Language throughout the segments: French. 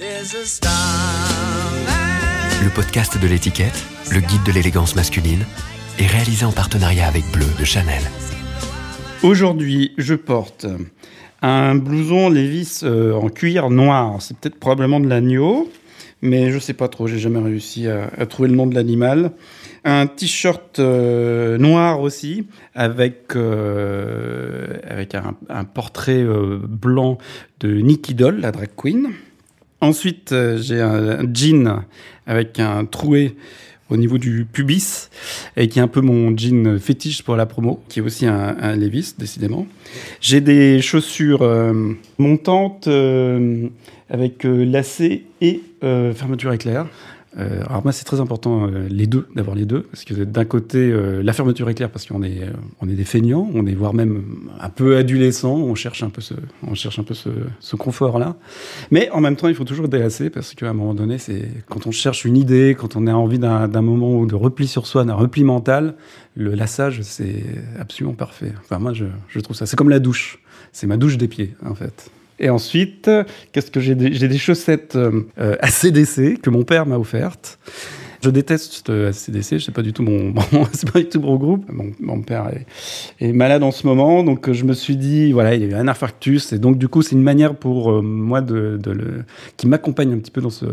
Le podcast de l'étiquette, le guide de l'élégance masculine, est réalisé en partenariat avec Bleu de Chanel. Aujourd'hui, je porte un blouson Levis euh, en cuir noir. C'est peut-être probablement de l'agneau, mais je sais pas trop. J'ai jamais réussi à, à trouver le nom de l'animal. Un t-shirt euh, noir aussi, avec, euh, avec un, un portrait euh, blanc de Nicky Doll, la drag queen. Ensuite, euh, j'ai un, jean avec un troué au niveau du pubis, et qui est un peu mon jean fétiche pour la promo, qui est aussi un, un Levis, décidément. J'ai des chaussures euh, montantes euh, avec lacets et fermeture éclair. Euh, alors moi c'est très important euh, les deux d'avoir les deux parce que d'un côté euh, la fermeture éclair parce qu'on est on est des feignants on est voire même un peu adolescent on cherche un peu ce on cherche un peu ce, ce confort là mais en même temps il faut toujours délasser parce qu'à un moment donné c'est quand on cherche une idée quand on a envie d'un d'un moment de repli sur soi d'un repli mental le lassage c'est absolument parfait. Enfin moi je, je trouve ça c'est comme la douche. C'est ma douche des pieds en fait et ensuite, qu'est-ce que j'ai des, chaussettes euh, euh, ACDC que mon père m'a offertes. Je déteste ACDC, c'est pas du tout mon, c'est pas du tout mon groupe. Mon, père est, malade en ce moment, donc euh, je me suis dit, voilà, il y a eu un infarctus, et donc du coup, c'est une manière pour moi de, le, qui m'accompagne un petit peu dans ce,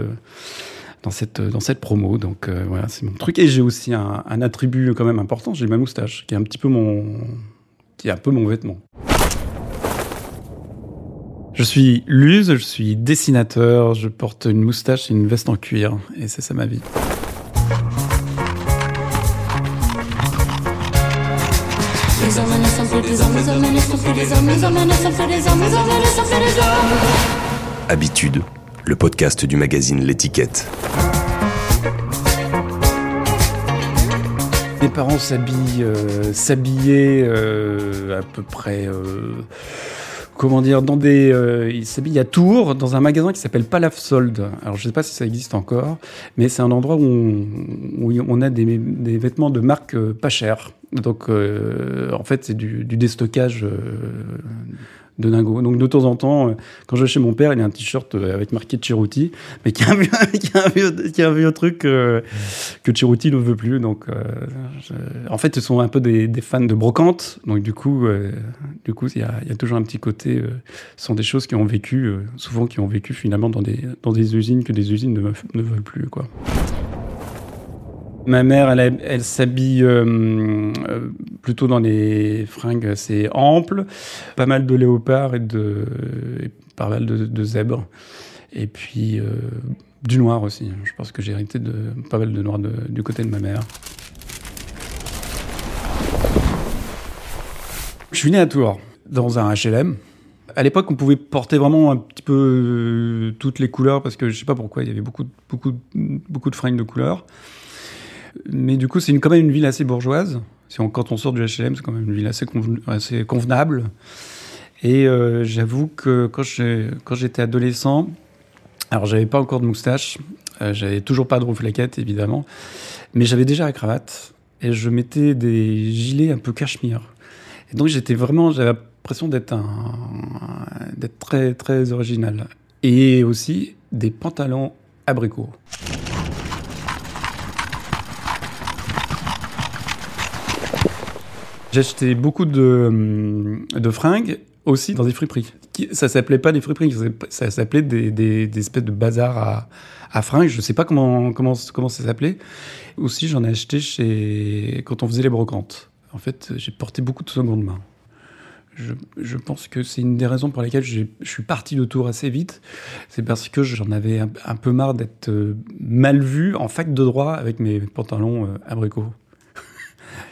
dans cette, dans cette promo. Donc voilà, c'est mon truc. Et j'ai aussi un, un attribut quand même important, j'ai ma moustache, qui est un petit peu mon, qui est un peu mon vêtement. Je suis Luz, je suis dessinateur, je porte une moustache et une veste en cuir, et c'est ça ma vie. Habitude, le podcast du magazine L'étiquette. Mes parents s'habillent, euh, s'habillaient euh, à peu près, euh, comment dire, dans des, euh, ils s'habillent à Tours dans un magasin qui s'appelle Palaf Sold. Alors je sais pas si ça existe encore, mais c'est un endroit où on, où on a des, des vêtements de marque euh, pas chères. Donc euh, en fait c'est du déstockage. De dingo. Donc de temps en temps, euh, quand je vais chez mon père, il a un t-shirt euh, avec marqué Chiruti, mais qui a un vieux, truc euh, que Chiruti ne veut plus. Donc, en fait, ce sont un peu des, fans de brocante. Donc, du coup, il y a, y toujours un petit côté. ce sont des choses qui ont vécu, souvent qui ont vécu finalement dans des, dans des usines que des usines ne, veulent- plus. Ma mère, elle, s'habille euh, euh, plutôt dans des fringues assez amples, pas mal de léopard et de pas mal de, de zèbre, et puis euh, du noir aussi. Je pense que j'ai hérité de pas mal de noir du côté de ma mère. Je suis né à Tours, dans un HLM. À l'époque, on pouvait porter vraiment un petit peu toutes les couleurs parce que je sais pas pourquoi, il y avait beaucoup, beaucoup, beaucoup de fringues de couleurs. Mais du coup, c'est quand même une ville assez bourgeoise. Quand on sort du HLM, c'est quand même une ville assez, conven- assez convenable. Et euh, j'avoue que quand j'étais adolescent, alors j'avais pas encore de moustache, euh, j'avais toujours pas de rouflaquette évidemment, mais j'avais déjà la cravate et je mettais des gilets un peu cachemire. Et donc j'étais vraiment, j'avais l'impression d'être très très original. Et aussi des pantalons abricots. J'ai acheté beaucoup de, hum, de fringues aussi dans des friperies. Ça s'appelait pas des friperies, ça s'appelait- des, des, espèces de bazars à, à fringues. Je sais pas comment, comment, comment ça s'appelait. Aussi, j'en ai acheté chez quand on faisait les brocantes. En fait, j'ai porté beaucoup de seconde main. Je, je pense que c'est une des raisons pour lesquelles je suis parti de Tours assez vite. C'est parce que j'en avais un, un peu marre d'être euh, mal vu en fac de droit avec mes pantalons euh, abricots.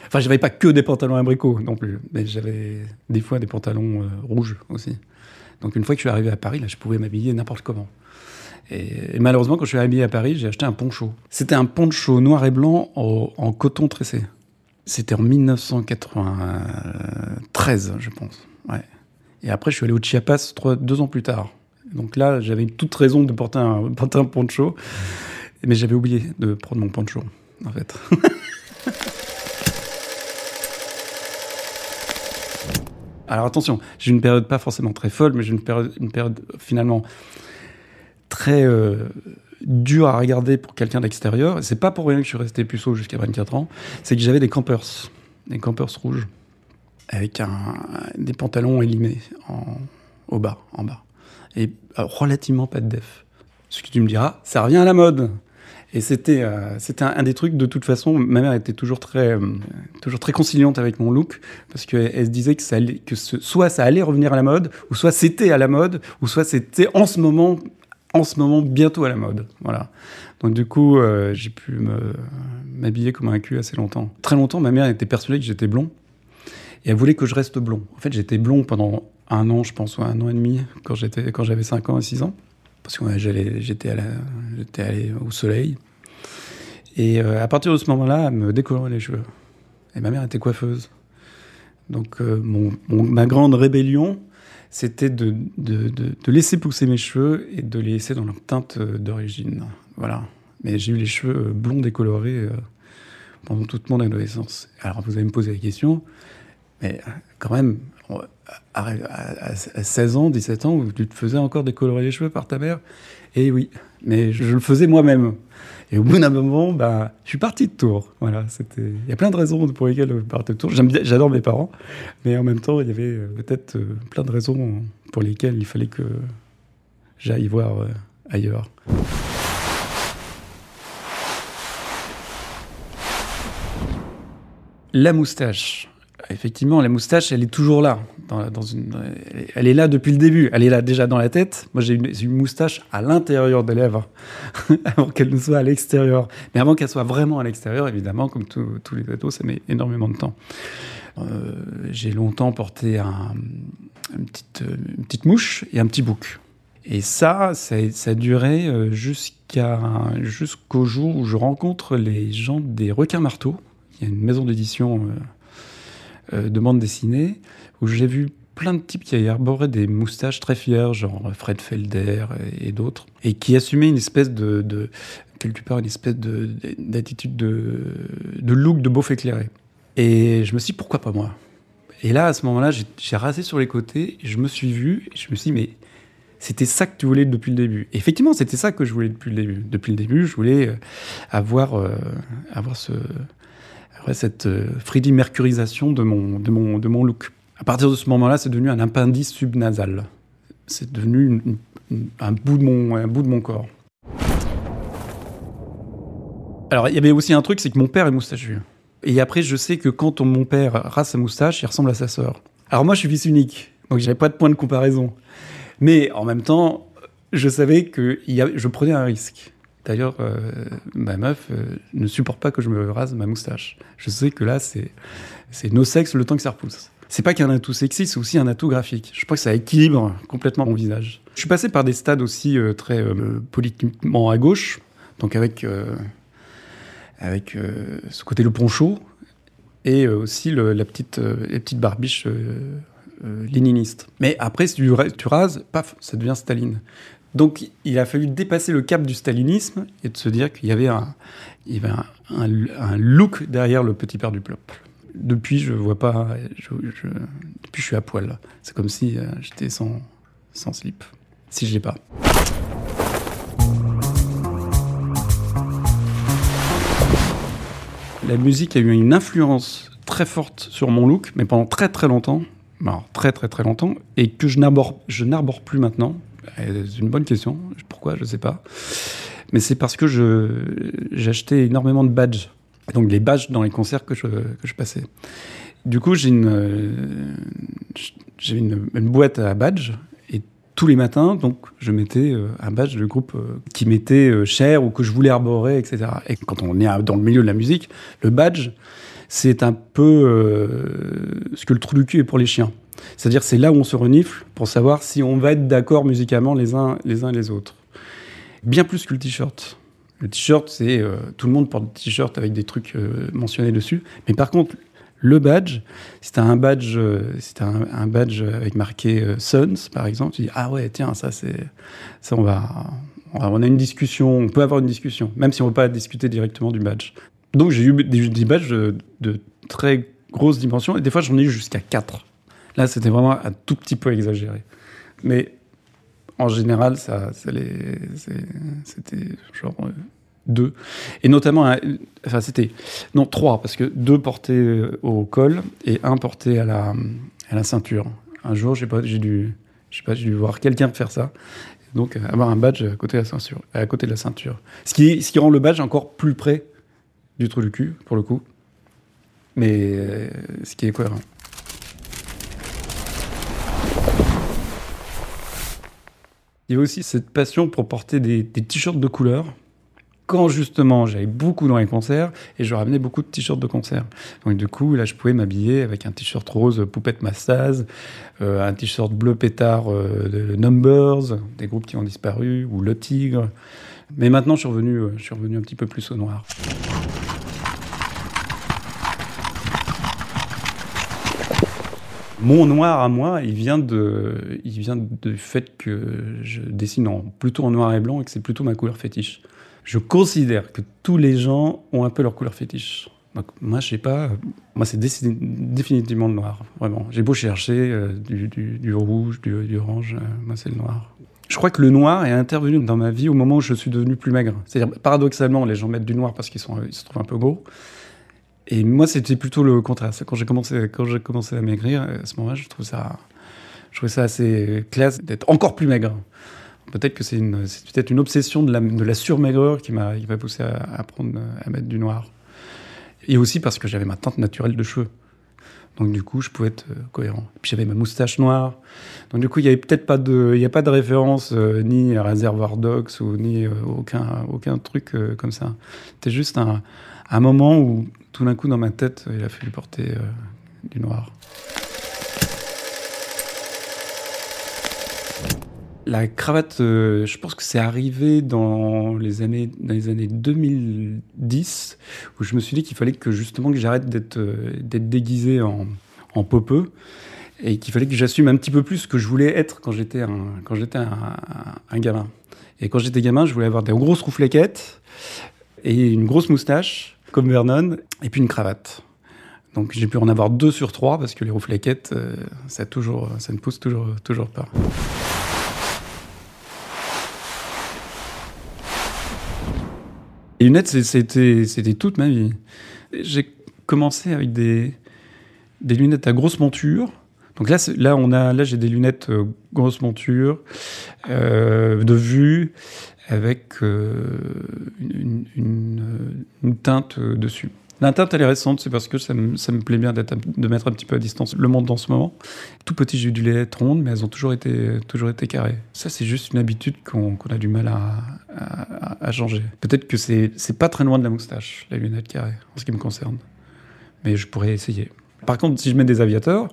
Enfin, j'avais pas que des pantalons abricots non plus, mais j'avais des fois des pantalons euh, rouges aussi. Donc une fois que je suis arrivé à Paris, là, je pouvais m'habiller n'importe comment. Et, malheureusement, quand je suis arrivé à Paris, j'ai acheté un poncho. C'était un poncho noir et blanc en, coton tressé. C'était en 1993, je pense. Ouais. Et après, je suis allé au Chiapas deux ans plus tard. Donc là, j'avais toute raison de porter un poncho, mais j'avais oublié de prendre mon poncho, en fait. Alors attention, j'ai une période pas forcément très folle, mais j'ai une période, une période finalement très euh, dur à regarder pour quelqu'un d'extérieur. C'est pas pour rien que je suis resté puceau jusqu'à 24 ans. C'est que j'avais des campers, des campers rouges, avec des pantalons élimés en, au bas, en bas. Et euh, relativement pas de def. Ce que tu me diras, ça revient à la mode. Et c'était euh, c'était un, des trucs, de toute façon, ma mère était toujours très, euh, toujours très conciliante avec mon look, parce qu'elle elle se disait que, ça que soit ça allait revenir à la mode, ou soit c'était à la mode, ou soit c'était en ce moment, en ce moment bientôt à la mode. Voilà. Donc du coup, euh, j'ai pu m'habiller comme un cul assez longtemps. Très longtemps, ma mère était persuadée que j'étais blond, et elle voulait que je reste blond. En fait, j'étais blond pendant un an, je pense, ou un an et demi, quand j'avais 5 ans et 6 ans, parce que j'étais, allé au soleil. Et euh, à partir de ce moment-là, elle me décolorait les cheveux. Et ma mère était coiffeuse. Donc euh, ma grande rébellion, c'était de, laisser pousser mes cheveux et de les laisser dans leur teinte euh, d'origine. Voilà. Mais j'ai eu les cheveux blonds décolorés pendant toute mon adolescence. Alors vous allez me poser la question, mais quand même, à, à- à- à 16 ans, 17 ans, où tu te faisais encore décolorer les cheveux par ta mère Eh oui, mais je, le faisais moi-même. Et au bout d'un moment, bah, je suis parti de Tours. Voilà, c'était. Il y a plein de raisons pour lesquelles je partais de Tours. J'adore mes parents, mais en même temps, il y avait euh, peut-être euh, plein de raisons pour lesquelles il fallait que j'aille voir euh, ailleurs. La moustache. Effectivement, la moustache, elle est toujours là. Elle est- là depuis le début. Elle est là déjà dans la tête. Moi, j'ai une, moustache à l'intérieur des lèvres, avant qu'elle ne soit à l'extérieur. Mais avant qu'elle soit vraiment à l'extérieur, évidemment, comme tous les tatous, ça met énormément de temps. Euh, j'ai longtemps porté un- une, petite, mouche et un petit bouc. Et ça, ça, ça a duré euh, jusqu'au jour où je rencontre les gens des requins marteaux. Il y a une maison d'édition euh, de bande dessinée où j'ai vu plein de types qui arboraient des moustaches très fiers, genre Fred Felder et, d'autres, et qui assumaient une espèce de, de- quelque part une espèce de, d'attitude de, de look de beauf éclairé. Et je me suis dit, pourquoi pas moi? Et là, à ce moment-là, j'ai, rasé sur les côtés, je me suis vu, je me suis dit, mais c'était ça que tu voulais depuis le début. Et effectivement, c'était ça que je voulais depuis le début. Depuis le début, je voulais euh, avoir, euh, avoir ce, avoir cette euh, Freddie Mercurisation de mon, de, mon, de mon look. À partir de ce moment-là, c'est devenu un appendice subnasal. C'est devenu un, bout de mon, un bout de mon corps. Alors, il y avait aussi un truc, c'est que mon père est moustachu. Et après, je sais que quand on- mon père rase sa moustache, il ressemble à sa sœur. Alors moi, je suis fils unique, donc j'avais pas de point de comparaison. Mais en même temps, je savais que je prenais un risque. D'ailleurs, euh, ma meuf euh, ne supporte pas que je me rase ma moustache. Je sais que là, c'est c'est no sexe le temps que ça repousse. C'est pas qu'un atout sexy, c'est aussi un atout graphique. Je crois que ça équilibre complètement mon visage. Je suis passé par des stades aussi euh, très politiquement à gauche, donc avec avec ce côté le poncho et aussi la petite les petites barbiches léninistes. Mais après, si tu, tu rases, paf, ça devient Staline. Donc, il a fallu dépasser le cap du stalinisme et de se dire qu'il y avait un, look derrière le petit père du peuple. Depuis, je vois pas. Depuis, je suis à poil. C'est comme si euh, j'étais sans, sans slip. Si je l'ai pas. La musique a eu une influence très forte sur mon look, mais pendant très très longtemps. Alors, très très très longtemps. Et que je n'arbore plus maintenant. C'est une bonne question. Pourquoi Je sais pas. Mais c'est parce que j'achetais énormément de badges. Donc les badges dans les concerts que je, passais. Du coup, j'ai une, euh, une, boîte à badges. Et tous les matins, donc, je mettais euh, un badge de groupe euh, qui m'était cher ou que je voulais arborer, etc. Et quand on est dans le milieu de la musique, le badge, c'est un peu euh, ce que le trou du cul est pour les chiens. C'est-à-dire c'est là où on se renifle pour savoir si on va être d'accord musicalement les uns les uns et les autres. Bien plus que le t-shirt. Le t-shirt, c'est euh, tout le monde porte des t-shirts avec des trucs euh, mentionnés dessus. Mais par contre, le badge, si t'as un badge, un, un badge avec marqué Sons, par exemple, tu dis ah ouais tiens ça c'est ça on va- on a une discussion, on peut avoir une discussion, même si on ne veut pas discuter directement du badge. Donc j'ai eu des, badges de, très grosses dimensions et des fois j'en ai eu jusqu'à 4. Là c'était vraiment un tout petit peu exagéré. Mais en général, ça, c'était genre euh, deux. Et notamment, enfin, c'était, non, trois, parce que deux portés euh, au col et un porté à la, à la ceinture. Un jour, j'ai dû, dû voir quelqu'un faire ça. Donc, euh, avoir un badge à côté de la ceinture. À côté de la ceinture. Ce, qui, ce qui rend le badge encore plus près du trou du cul, pour le coup. Mais euh, ce qui est cohérent. Il y a aussi cette passion pour porter des, t-shirts de couleur. Quand justement j'avais beaucoup dans les concerts et je ramenais beaucoup de t-shirts de concert. Donc du coup, là, je pouvais m'habiller avec un t-shirt rose Poupette Mastaz, euh, un t-shirt bleu pétard euh, de Numbers, des groupes qui ont disparu, ou Le Tigre. Mais maintenant, je suis revenu, je suis revenu un petit peu plus au noir. Mon noir à moi, il vient, de, il vient du fait que je dessine en, plutôt en noir et blanc et que c'est plutôt ma couleur fétiche. Je considère que tous les gens ont un peu leur couleur fétiche. Moi, je sais pas. Moi, c'est définitivement le noir, vraiment. J'ai beau chercher euh, du, rouge, du, orange, euh, moi, c'est le noir. Je crois que le noir est intervenu dans ma vie au moment où je suis devenu plus maigre. C'est-à-dire, paradoxalement, les gens mettent du noir parce qu'ils se trouvent un peu gros. Et moi, c'était plutôt le contraire. Quand j'ai commencé, commencé à maigrir, à ce moment-là, je je trouvais ça assez classe d'être encore plus maigre. Peut-être que c'est peut-être une obsession de la, de la surmaigreur qui m'a, poussé à, prendre, à mettre du noir. Et aussi parce que j'avais ma teinte naturelle de cheveux. Donc du coup, je pouvais être euh, cohérent. Puis j'avais ma moustache noire. Donc du coup, il n'y avait peut-être pas de, pas de référence euh, ni à Réservoir Dogs ou ni euh, aucun, aucun truc euh, comme ça. C'était juste un, un moment où tout d'un coup dans ma tête, il a fallu porter euh, du noir. La cravate, euh, je pense que c'est arrivé dans les années, dans les années 2010, où je me suis dit qu'il fallait que justement que j'arrête d'être euh, déguisé en, en popeux et qu'il fallait que j'assume un petit peu plus ce que je voulais être quand j'étais un, quand j'étais un, gamin. Et quand j'étais gamin, je voulais avoir des grosses roufléquettes et une grosse moustache, comme Vernon, et puis une cravate. Donc j'ai pu en avoir deux sur trois parce que les roufléquettes, euh, ça, toujours, ça ne pousse toujours, toujours pas. Les lunettes, c'était c'était toute ma vie. J'ai commencé avec des, des lunettes à grosse monture. Donc là, là, on a, là, j'ai des lunettes euh, grosse monture, euh, de vue, avec euh, euh, une teinte euh, dessus. La teinte, elle est récente, c'est parce que ça me, ça me plaît bien de mettre un petit peu à distance le monde en ce moment. Tout petit, j'ai eu du lait ronde, mais elles ont toujours été, toujours été carrées. Ça, c'est juste une habitude qu'on a du mal à, à, changer. Peut-être que c'est pas très loin de la moustache, la lunette carrée, en ce qui me concerne. Mais je pourrais essayer. Par contre, si je mets des aviateurs,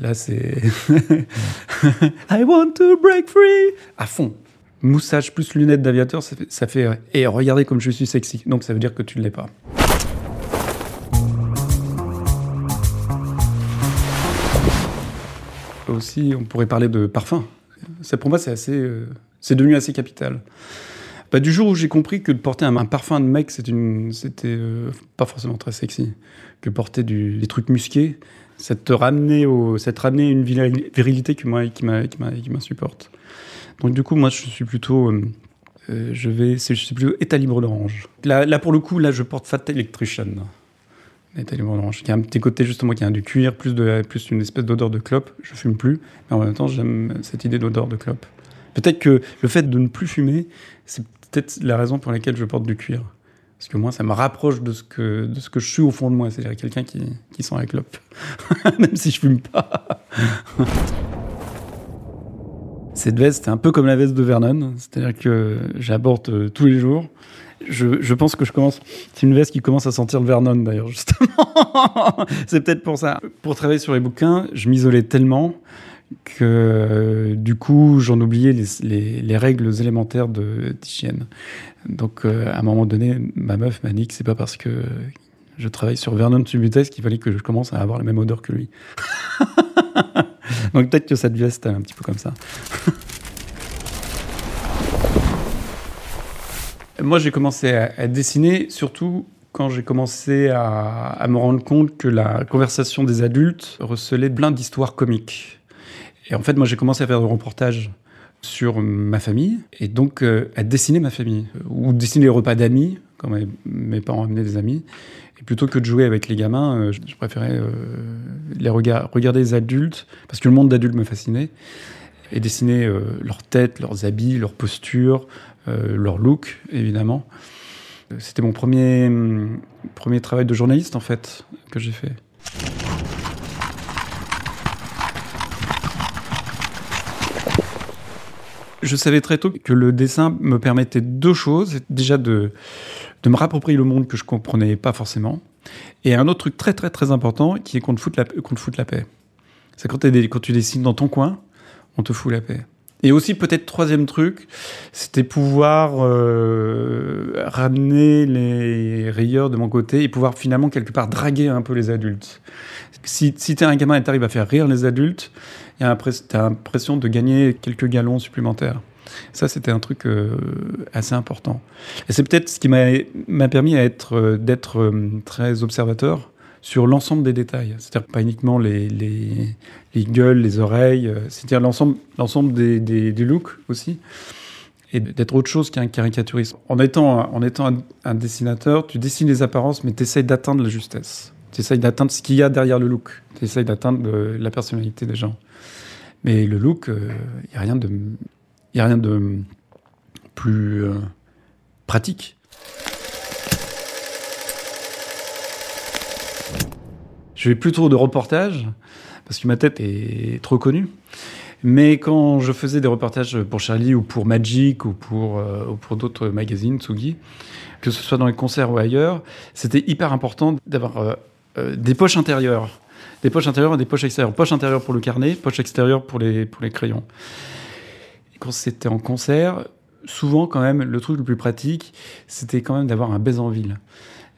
là, c'est. I want to break free! À fond. Moustache plus lunettes d'aviateur, ça fait, ça fait. Et regardez comme je suis sexy. Donc ça veut dire que tu ne l'es pas. Aussi, on pourrait parler de parfum. Ça, pour moi, c'est assez. euh, c'est devenu assez capital. Bah, du jour où j'ai compris que porter un, parfum de mec, c'était euh, pas forcément très sexy. Que porter des trucs musqués, ça te ramenait, au, ça te ramenait une viril- virilité qui m'insupporte. Donc du coup, moi, je suis plutôt... euh, euh, je vais, c'est- je suis plutôt état libre d'orange. Là, là, pour le coup, là, je porte Fat Electrician. État libre d'orange. Qui a un petit côté, justement, qui a du cuir, plus, de, plus une espèce d'odeur de clope. Je fume plus, mais en même temps, j'aime cette idée d'odeur de clope. Peut-être que le fait de ne plus fumer, c'est peut-être la raison pour laquelle je porte du cuir. Parce que moi, ça me rapproche de ce que, de ce que je suis au fond de moi, c'est-à-dire quelqu'un qui, qui sent la clope. Même si je fume pas. Cette veste, c'est un peu comme la veste de Vernon, c'est-à-dire que j'aborde euh, tous les jours. Je, je pense que je commence. C'est une veste qui commence à sentir le Vernon d'ailleurs, justement. c'est peut-être pour ça. Pour travailler sur les bouquins, je m'isolais tellement que du coup, j'en oubliais les, les- les règles élémentaires de- d'hygiène. Donc, euh, à un moment donné, ma meuf m'a dit que c'est pas parce que je travaille sur Vernon Subutex qu'il fallait que je commence à avoir la même odeur que lui. Donc, peut-être que cette veste est un petit peu comme ça. Moi, j'ai commencé à, dessiner surtout quand j'ai commencé à me rendre compte que la conversation des adultes recelait plein d'histoires comiques. Et en fait, moi, j'ai commencé à faire des reportages sur ma famille et donc euh, à dessiner ma famille ou dessiner les repas d'amis quand mes, parents amenaient des amis. Et plutôt que de jouer avec les gamins euh, je, préférais euh, les rega- regarder les adultes parce que le monde d'adultes me fascinait et dessiner euh, leur tête leurs habits leur posture euh, leur look évidemment. Euh, c'était mon premier hum, premier travail de journaliste en fait que j'ai fait je savais très tôt que le dessin me permettait deux choses. Déjà de, de me rapproprier le monde que je comprenais pas forcément. Et un autre truc très très très important qui est qu'on te foute la, qu'on te la paix. C'est quand, quand tu dessines dans ton coin, on te fout la paix. Et aussi peut-être troisième truc, c'était pouvoir euh, ramener les rayeurs de mon côté et pouvoir finalement quelque part draguer un peu les adultes. Si, si t'es un gamin et t'arrives à faire rire les adultes, t'as l'impression de gagner quelques galons supplémentaires. Ça, c'était un truc euh, assez important. Et c'est peut-être ce qui m'a permis euh, d'être euh, très observateur sur l'ensemble des détails. C'est-à-dire pas uniquement les, les, les gueules, les oreilles, euh, c'est-à-dire l'ensemble, des, des, du look aussi. Et d'être autre chose qu'un caricaturiste. En étant, en étant un, dessinateur, tu dessines les apparences, mais tu essayes d'atteindre la justesse. Tu essayes d'atteindre ce qu'il y a derrière le look. Tu essayes d'atteindre euh, la personnalité des gens. Mais le look, il n'y a rien de, y a rien de plus euh, pratique. Je fais plus trop de reportages parce que ma tête est trop connue. Mais quand je faisais des reportages pour Charlie ou pour Magic ou pour, euh, ou pour d'autres magazines, Tsugi, que ce soit dans les concerts ou ailleurs, c'était hyper important d'avoir euh, euh, des poches intérieures. Des poches intérieures et des poches extérieures. Poche intérieure pour le carnet, poche extérieure pour les, pour les crayons. Et quand c'était en concert, souvent quand même, le truc le plus pratique, c'était quand même d'avoir un baise en ville.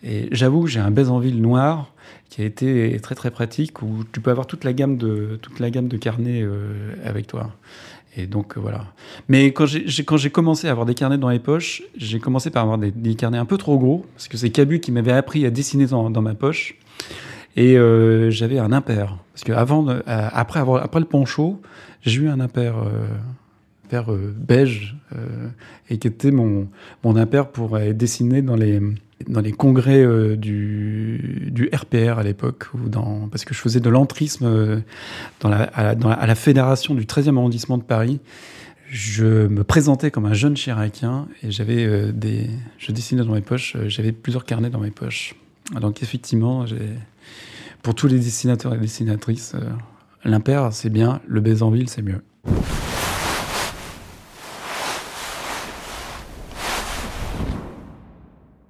Et j'avoue j'ai un baise en ville noir qui a été très très pratique où tu peux avoir toute la gamme de toute la gamme de carnets euh, avec toi. Et donc euh, voilà. Mais quand j'ai quand j'ai commencé à avoir des carnets dans les poches, j'ai commencé par avoir des, carnets un peu trop gros parce que c'est Cabu qui m'avait appris à dessiner dans, dans ma poche. Et euh, j'avais un impair parce que avant, après avoir après le poncho, j'ai eu un impair. Euh, beige et qui était mon, mon impair pour dessiner dans les, dans les congrès euh, du, RPR à l'époque, parce que je faisais de l'entrisme euh, à, la, fédération du 13e arrondissement de Paris. Je me présentais comme un jeune chiracien et j'avais euh, des, je dessinais dans mes poches, j'avais plusieurs carnets dans mes poches. Donc effectivement, pour tous les dessinateurs et dessinatrices, l'impair c'est bien, le baiser en ville c'est mieux.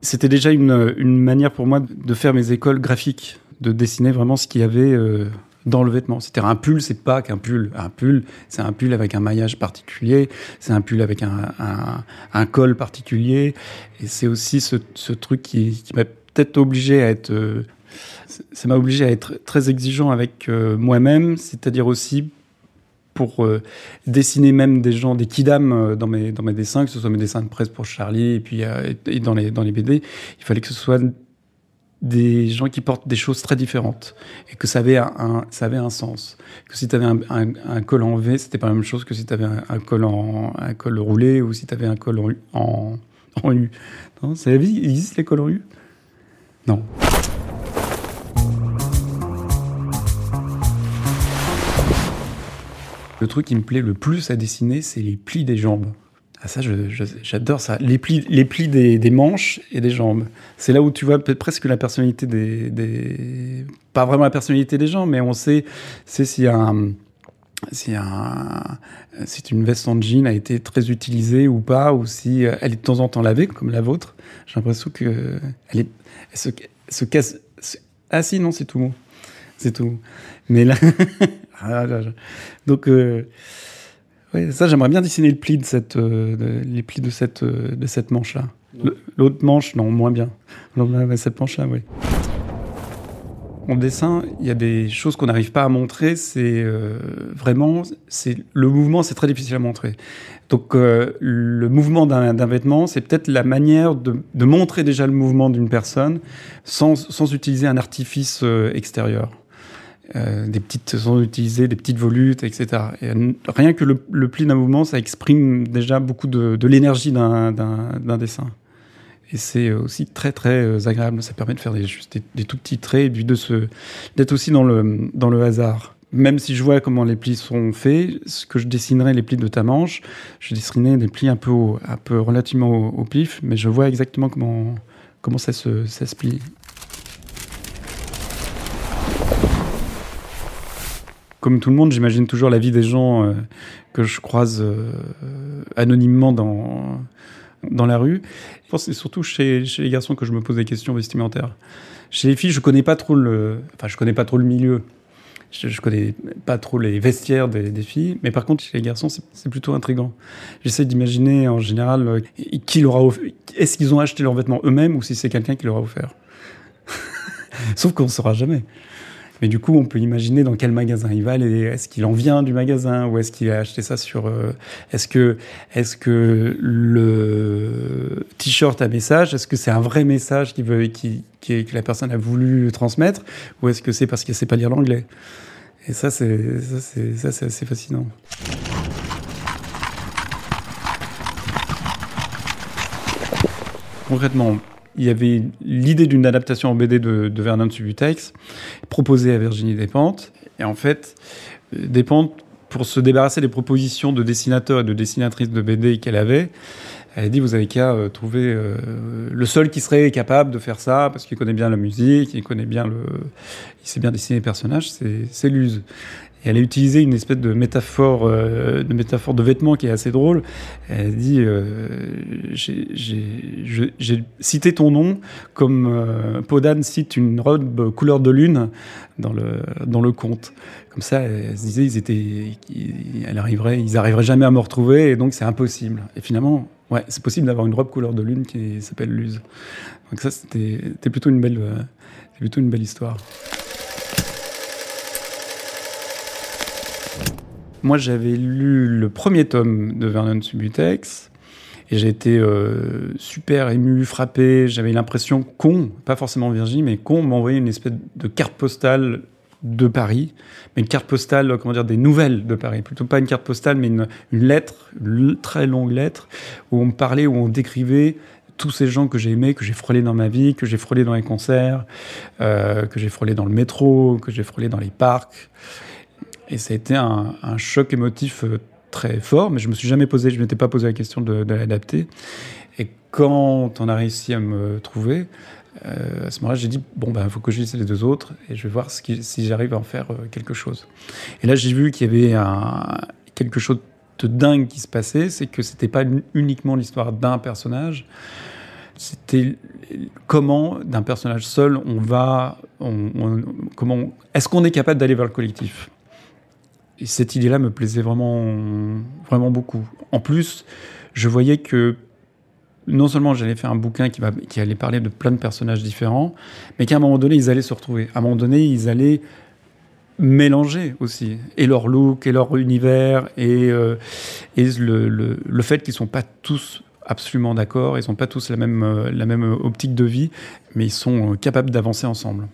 C'était déjà une, une manière pour moi de faire mes écoles graphiques, de dessiner vraiment ce qu'il y avait euh, dans le vêtement. C'était un pull, c'est pas qu'un pull. Un pull, c'est un pull avec un maillage particulier, c'est un pull avec un, un, col particulier, et c'est aussi ce, ce truc qui, qui m'a peut-être obligé à être, euh, ça m'a obligé à être très exigeant avec euh, moi-même, c'est-à-dire aussi pour euh, dessiner même des gens, des kidam euh, dans mes, dans mes dessins, que ce soit mes dessins de presse pour Charlie et puis euh, dans, les, dans les BD, il fallait que ce soit des gens qui portent des choses très différentes et que ça avait un, ça avait un sens. Que si tu avais un, col en V, c'était pas la même chose que si tu avais un, col en un col roulé ou si tu avais un col en, en U. Non, c'est la vie, il existe les cols en U? Non. Le truc qui me plaît le plus à dessiner, c'est les plis des jambes. Ah ça, j'adore ça. Les plis, les plis des, manches et des jambes. C'est là où tu vois presque la personnalité des, Pas vraiment la personnalité des gens, mais on sait, c'est si un... Si, un, si une veste en jean a été très utilisée ou pas, ou si elle est de temps en temps lavée, comme la vôtre, j'ai l'impression que elle, se, casse. Ah si, non, c'est tout. C'est tout. Mais là. Ah, là, là. Donc, euh, ouais, ça, j'aimerais bien dessiner le pli de cette, euh, de- les plis de cette, euh, de cette manche-là. L'autre manche, non, moins bien. Cette manche-là, oui. En dessin, il y a des choses qu'on n'arrive pas à montrer. C'est vraiment, c'est le mouvement, c'est très difficile à montrer. Donc, le mouvement d'un vêtement, c'est peut-être la manière de, de montrer déjà le mouvement d'une personne sans, sans utiliser un artifice extérieur. Euh, des petites sont utilisées, des petites volutes, etc. Et euh, rien que le, pli d'un mouvement, ça exprime déjà beaucoup de, l'énergie d'un- dessin. Et c'est aussi très très euh, agréable. Ça permet de faire des, juste des, tout petits traits et puis de se d'être aussi dans le dans le hasard. Même si je vois comment les plis sont faits, ce que je dessinerais les plis de ta manche, je dessinerais des plis un peu un peu relativement au, au pif, mais je vois exactement comment comment ça se ça se plie. Comme tout le monde, j'imagine toujours la vie des gens euh, que je croise euh, anonymement dans, dans la rue. C'est surtout chez, chez les garçons que je me pose des questions vestimentaires. Chez les filles, je connais pas trop le, enfin, je connais pas trop le milieu. Je, je connais pas trop les vestiaires des, filles, mais par contre, chez les garçons, c'est plutôt intriguant. J'essaie d'imaginer en général euh, qui leur a off- Est-ce qu'ils ont acheté leurs vêtements eux-mêmes ou si c'est quelqu'un qui leur a offert? Sauf qu'on ne saura jamais. Mais du coup, on peut imaginer dans quel magasin il va aller. Est-ce qu'il en vient du magasin ou est-ce qu'il a acheté ça sur. euh, est-ce que, est-ce que le t-shirt à message, est-ce que c'est un vrai message qui que la personne a voulu transmettre? Ou est-ce que c'est parce qu'elle sait pas lire l'anglais? Et ça, c'est assez fascinant. Concrètement, il y avait l'idée d'une adaptation en BD de, de Vernon Subutex, proposée à Virginie Despentes. Et en fait, euh, Despentes, pour se débarrasser des propositions de dessinateurs et de dessinatrices de BD qu'elle avait, elle a dit vous avez qu'à euh, trouver euh, le seul qui serait capable de faire ça parce qu'il connaît bien la musique, il connaît bien le, il sait bien dessiner les personnages, c'est c'est Luz. Et elle a utilisé une espèce de métaphore, euh, de métaphore de vêtements qui est assez drôle. Elle dit euh, j'ai- cité ton nom comme euh, Podane cite une robe couleur de lune dans le dans le conte. Comme ça, elle se disait ils étaient, elle arriverait, ils arriveraient jamais à me retrouver et donc c'est impossible. Et finalement, ouais, c'est possible d'avoir une robe couleur de lune qui s'appelle Luz. Donc ça, c'était plutôt une euh, plutôt une belle histoire. Moi, j'avais lu le premier tome de Vernon Subutex et j'ai été euh, super ému, frappé. J'avais l'impression qu'on, pas forcément Virginie, mais qu'on m'envoyait une espèce de carte postale de Paris, mais une carte postale, comment dire, des nouvelles de Paris. Plutôt pas une carte postale, mais une, lettre, une très longue lettre, où on me parlait, où on décrivait tous ces gens que j'ai aimés, que j'ai frôlés dans ma vie, que j'ai frôlés dans les concerts, euh, que j'ai frôlés dans le métro, que j'ai frôlés dans les parcs. Et ça a été un, choc émotif euh, très fort, mais je me suis jamais posé, je m'étais pas posé la question de, l'adapter. Et quand on a réussi à me trouver, euh, à ce moment-là, j'ai dit bon ben, faut que je lise les deux autres et je vais voir si j'arrive à en faire euh, quelque chose. Et là, j'ai vu qu'il y avait quelque chose de dingue qui se passait, c'est que c'était pas uniquement l'histoire d'un personnage, c'était comment d'un personnage seul on va, comment, est-ce qu'on est capable d'aller vers le collectif? Et cette idée-là me plaisait vraiment, vraiment beaucoup. En plus, je voyais que non seulement j'allais faire un bouquin qui, allait parler de plein de personnages différents, mais qu'à un moment donné, ils allaient se retrouver. À un moment donné, ils allaient mélanger aussi, et leur look, et leur univers, et, euh, et le, fait qu'ils ne sont pas tous absolument d'accord, ils n'ont pas tous la même, euh, la même optique de vie, mais ils sont euh, capables d'avancer ensemble.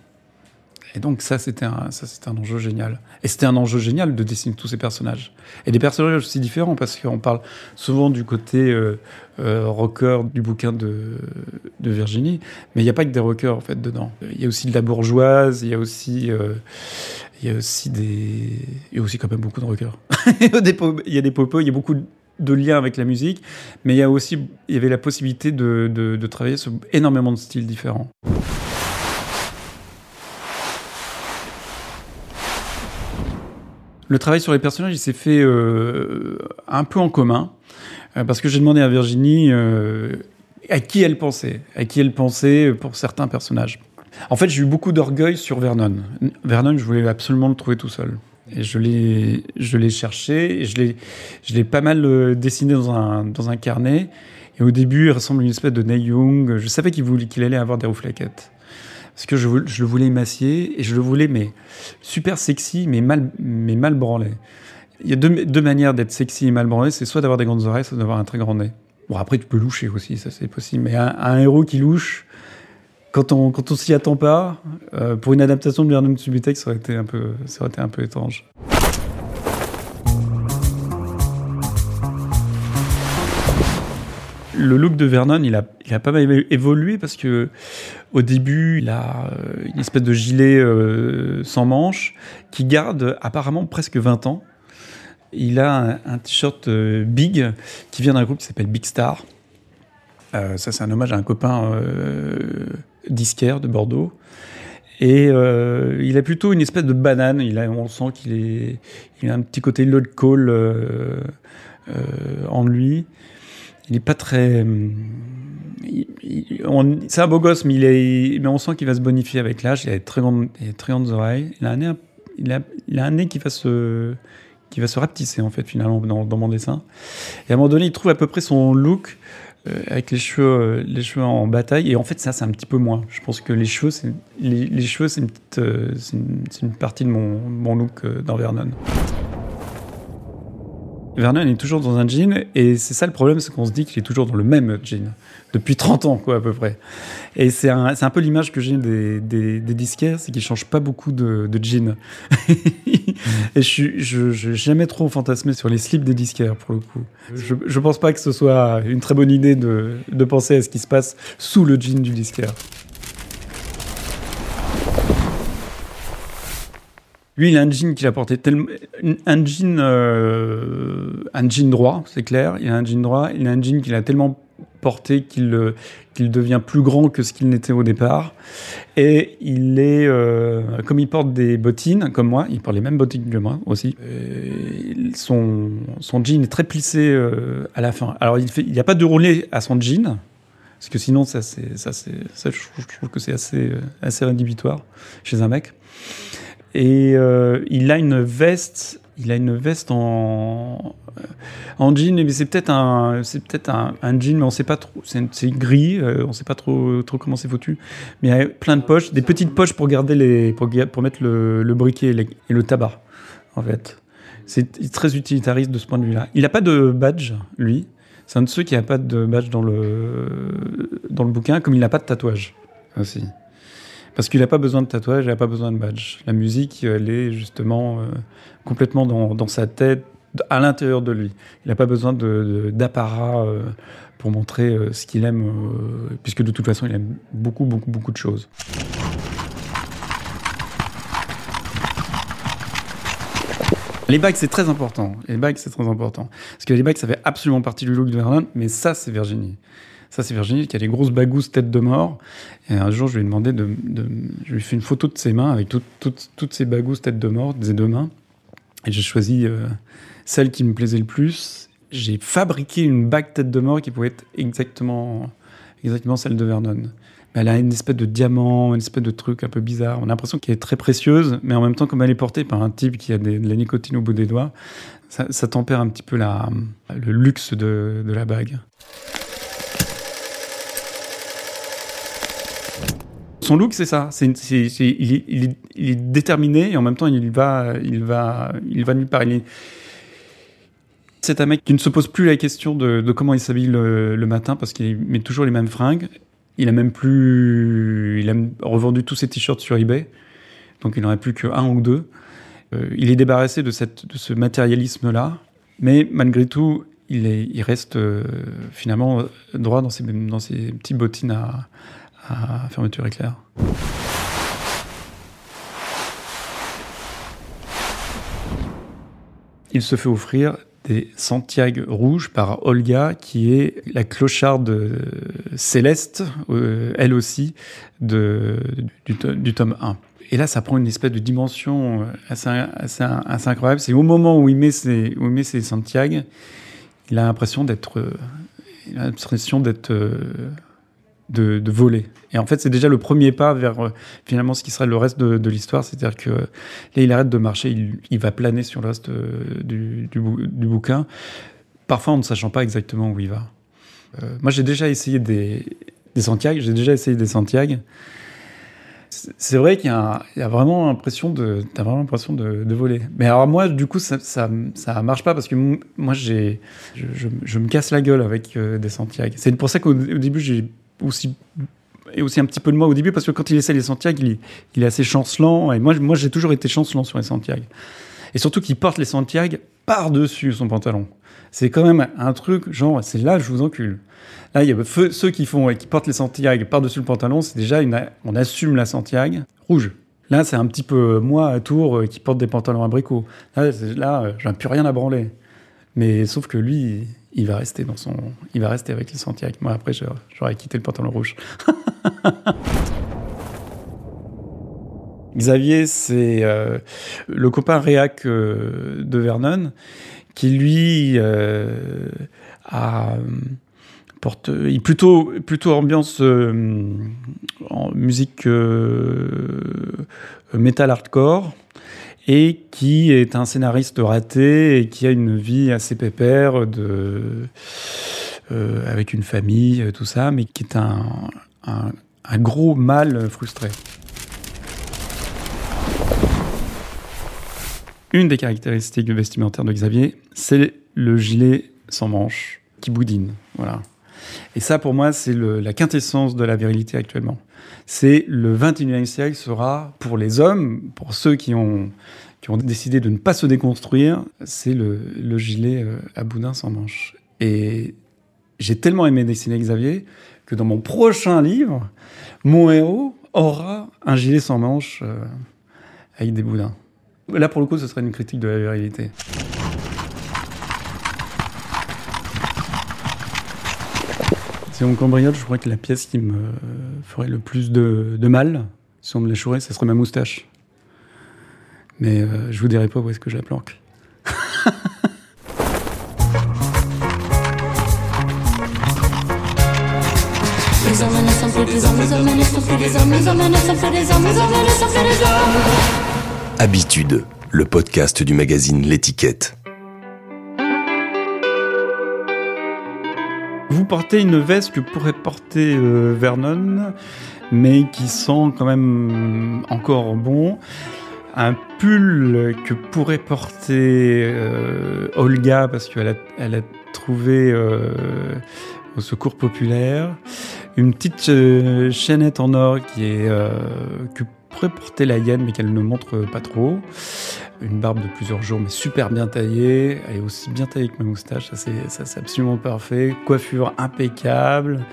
Et donc ça, c'était un, ça, c'était un enjeu génial. Et c'était un enjeu génial de dessiner tous ces personnages. Et des personnages aussi différents, parce qu'on parle souvent du côté euh, euh, rocker du bouquin de, de Virginie, mais il n'y a pas que des rockers en fait dedans. Il y a aussi de la bourgeoise, il y a aussi, euh, il y a aussi des, il y a aussi quand même beaucoup de rockers. il y a des popos, il y a beaucoup de liens avec la musique, mais il y a aussi, il y avait la possibilité de, de, de travailler sur énormément de styles différents. Le travail sur les personnages, il s'est fait euh, un peu en commun, euh, parce que j'ai demandé à Virginie euh, à qui elle pensait, à qui elle pensait pour certains personnages. En fait, j'ai eu beaucoup d'orgueil sur Vernon. Vernon, je voulais absolument le trouver tout seul. Et je l'ai, cherché, je l'ai, pas mal dessiné dans un, dans un carnet. Et au début, il ressemble à une espèce de Neil Young. Je savais qu'il voulait, allait avoir des rouflaquettes. Parce que je, le voulais émacier, et je le voulais, mais super sexy, mais mal, mais mal branlé. Il y a deux, deux manières d'être sexy et mal branlé, c'est soit d'avoir des grandes oreilles, soit d'avoir un très grand nez. Bon, après, tu peux loucher aussi, ça c'est possible. Mais un, héros qui louche, quand on quand on s'y attend pas, euh, pour une adaptation de Vernon Subutex, ça aurait été un peu ça aurait été un peu étrange. Le look de Vernon, il a, pas mal évolué parce que au début, il a euh, une espèce de gilet euh, sans manches qui garde apparemment presque 20 ans. Il a un, t-shirt euh, Big qui vient d'un groupe qui s'appelle Big Star. Ça, c'est un hommage à un copain disquaire de Bordeaux. Et il a plutôt une espèce de banane. Il a, on sent qu'il est, a un petit côté low call euh, euh, en lui. Il n'est pas très. on- C'est un beau gosse, mais, est, on sent qu'il va se bonifier avec l'âge. Il a très grandes, il très grandes oreilles. Il a un nez, il a, un nez qui va se, qui va se rapetisser en fait finalement dans, mon dessin. Et à un moment donné, il trouve à peu près son look euh, avec les cheveux, euh, les cheveux en bataille. Et en fait, ça, c'est un petit peu moins. Je pense que les cheveux, c'est les, cheveux, c'est une euh, partie de mon, mon look euh, dans Vernon. Vernon est toujours dans un jean, et c'est ça le problème, c'est qu'on se dit qu'il est toujours dans le même jean, depuis 30 ans, quoi, à peu près. Et c'est un, c'est un peu l'image que j'ai des, des, des disquaires, c'est qu'ils changent pas beaucoup de, de jeans. et je suis, je, je j'ai jamais trop fantasmé sur les slips des disquaires, pour le coup. Je, je pense pas que ce soit une très bonne idée de, de penser à ce qui se passe sous le jean du disquaire. Lui, il a un jean qu'il a porté tellement. Un jean, euh, un jean droit, c'est clair. Il a un jean droit. Il a un jean qu'il a tellement porté qu'il euh, qu'il devient plus grand que ce qu'il n'était au départ. Et il est. euh, comme il porte des bottines, comme moi, il porte les mêmes bottines que moi aussi. Son, son jean est très plissé à la fin. Alors, il n'y a pas de roulé à son jean. Parce que sinon, ça, ça, ça, je, trouve, que c'est assez, assez rédhibitoire chez un mec. Et euh, il a une veste, il a une veste en, en jean, mais c'est peut-être un, c'est peut-être un, un jean, mais on sait pas trop. C'est, gris, euh, on sait pas trop, trop comment c'est foutu. Mais il y a plein de poches, des petites poches pour garder les, pour, mettre le, le briquet et, et le tabac, en fait. C'est très utilitariste de ce point de vue-là. Il n'a pas de badge, lui. C'est un de ceux qui n'a pas de badge dans le, dans le bouquin, comme il n'a pas de tatouage aussi. Parce qu'il n'a pas besoin de tatouage, il n'a pas besoin de badge. La musique, elle est justement euh, complètement dans, sa tête, à l'intérieur de lui. Il n'a pas besoin d'apparat euh, pour montrer euh, ce qu'il aime, puisque de toute façon, il aime beaucoup, beaucoup, beaucoup de choses. Les bagues, c'est très important. Les bagues, c'est très important. Parce que les bagues, ça fait absolument partie du look de Vernon, mais ça, c'est Virginie. Ça, c'est Virginie qui a des grosses bagousses tête de mort. Et un jour, je lui ai demandé de. je lui ai fait une photo de ses mains avec toutes- ces bagousses tête de mort, des deux mains. Et j'ai choisi euh, celle qui me plaisait le plus. J'ai fabriqué une bague tête de mort qui pouvait être exactement, exactement celle de Vernon. Elle a une espèce de diamant, une espèce de truc un peu bizarre. On a l'impression qu'elle est très précieuse, mais en même temps, comme elle est portée par un type qui a des- de la nicotine au bout des doigts, ça, ça tempère un petit peu la, le luxe de, de la bague. Son look, c'est ça. Il, est, déterminé et en même temps, il va, il va, il va nulle part. Il est- C'est un mec qui ne se pose plus la question de, comment il s'habille le, matin parce qu'il met toujours les mêmes fringues. Il a même plus, il a revendu tous ses t-shirts sur eBay, donc il n'en a plus qu'un ou deux. Euh, il est débarrassé de, cette, de ce matérialisme-là, mais malgré tout, il, est, il reste euh, finalement droit dans ses, dans ses petits bottines à, fermeture éclair. Il se fait offrir des Santiago rouges par Olga, qui est la clocharde euh, céleste, euh, elle aussi, de, du, to- du tome 1. Et là, ça prend une espèce de dimension euh, assez, incroyable. C'est au moment où il met ses, où il Santiago, il a l'impression d'être, l'impression d'être, de, voler. Et en fait, c'est déjà le premier pas vers euh, finalement ce qui sera le reste de, l'histoire. C'est-à-dire que là, il arrête de marcher, il, va planer sur le reste euh, du, du, bou- du bouquin, parfois en ne sachant pas exactement où il va. Euh, moi, j'ai déjà essayé des, des Santiago, j'ai déjà essayé des Santiago. C'est vrai qu'il y, a vraiment l'impression de, t'as vraiment l'impression de, de voler. Mais alors moi, du coup, ça, ça, ça marche pas parce que moi, j'ai, je, je- me casse la gueule avec des Santiago. C'est pour ça qu'au au début, j'ai aussi et aussi un petit peu de moi au début, parce que quand il essaie les Santiago, il, est- assez chancelant. Et moi, moi j'ai toujours été chancelant sur les Santiago. Et surtout qu'il porte les Santiago par-dessus son pantalon. C'est quand même un truc, genre, c'est là, je vous encule. Là, il y a ceux qui font qui portent les Santiago par-dessus le pantalon, c'est déjà on assume la Santiago rouge. Là, c'est un petit peu moi à Tours euh, qui porte des pantalons abricots. Là, là euh, j'en ai plus rien à branler. Mais sauf que lui, il- va rester dans son, il avec les. Moi, après, j'aurais- quitté le pantalon rouge. Xavier, c'est euh, le copain réac euh, de Vernon, qui lui euh, a porte, plutôt plutôt ambiance en musique metal hardcore et qui est un scénariste raté et qui a une vie assez pépère euh, avec une famille euh, tout ça mais qui est un, gros mal frustré. Une des caractéristiques vestimentaires de Xavier, c'est le gilet sans manches qui boudine. Voilà. Et ça, pour moi, c'est la quintessence de la virilité actuellement. C'est le 21e siècle sera, pour les hommes, pour ceux qui ont, qui ont décidé de ne pas se déconstruire, c'est le, le gilet euh, à boudin sans manches. Et j'ai tellement aimé dessiner Xavier que dans mon prochain livre, mon héros aura un gilet sans manches euh, avec des boudins. Là, pour le coup, ce serait une critique de la virilité. Si on cambriole, je crois que la pièce qui me ferait le plus de, de mal, si on me l'échouerait, ce serait ma moustache. Mais euh, je vous dirai pas où est-ce que je la planque. Les hommes ne sont plus des Vous portez une veste que pourrait porter euh, Vernon, mais qui sent quand même encore bon. Un pull que pourrait porter euh, Olga parce qu'elle a, elle a trouvé euh, au secours populaire. Une petite chaînette en or qui est que pourrait porter la hyène mais qu'elle ne montre pas trop. Une barbe de plusieurs jours mais super bien taillée. Elle est aussi bien taillée que ma moustache, ça c'est absolument parfait. Coiffure impeccable.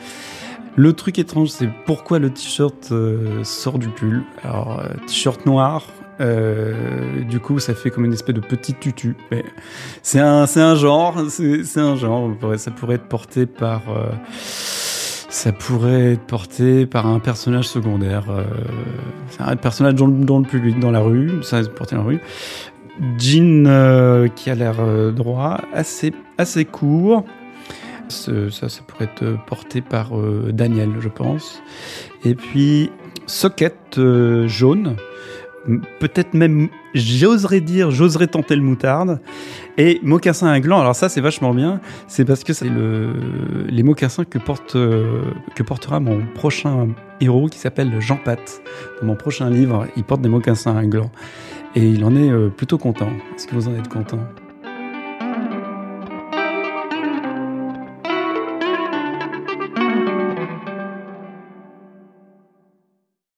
Le truc étrange, c'est pourquoi le t-shirt euh, sort du pull. Alors, euh, t-shirt noir, euh, du coup, ça fait comme une espèce de petit tutu. Mais c'est un, c'est un genre, c'est un genre. Ça pourrait être porté par, ça pourrait être porté par un personnage secondaire. euh, un personnage dans, le- dans le public, dans la rue. Ça, porté dans la rue. Jean euh, qui a l'air euh, droit, assez, assez court. Ça, ça pourrait être porté par euh, Daniel, je pense. Et puis, socket euh, jaune. Peut-être même, j'oserais dire, j'oserais tenter le moutarde. Et mocassin à gland, alors ça c'est vachement bien, c'est parce que c'est le, les mocassins que, euh, que portera mon prochain héros qui s'appelle Jean Pat. Dans mon prochain livre, il porte des mocassins à gland. Et il en est euh, plutôt content. Est-ce que vous en êtes content?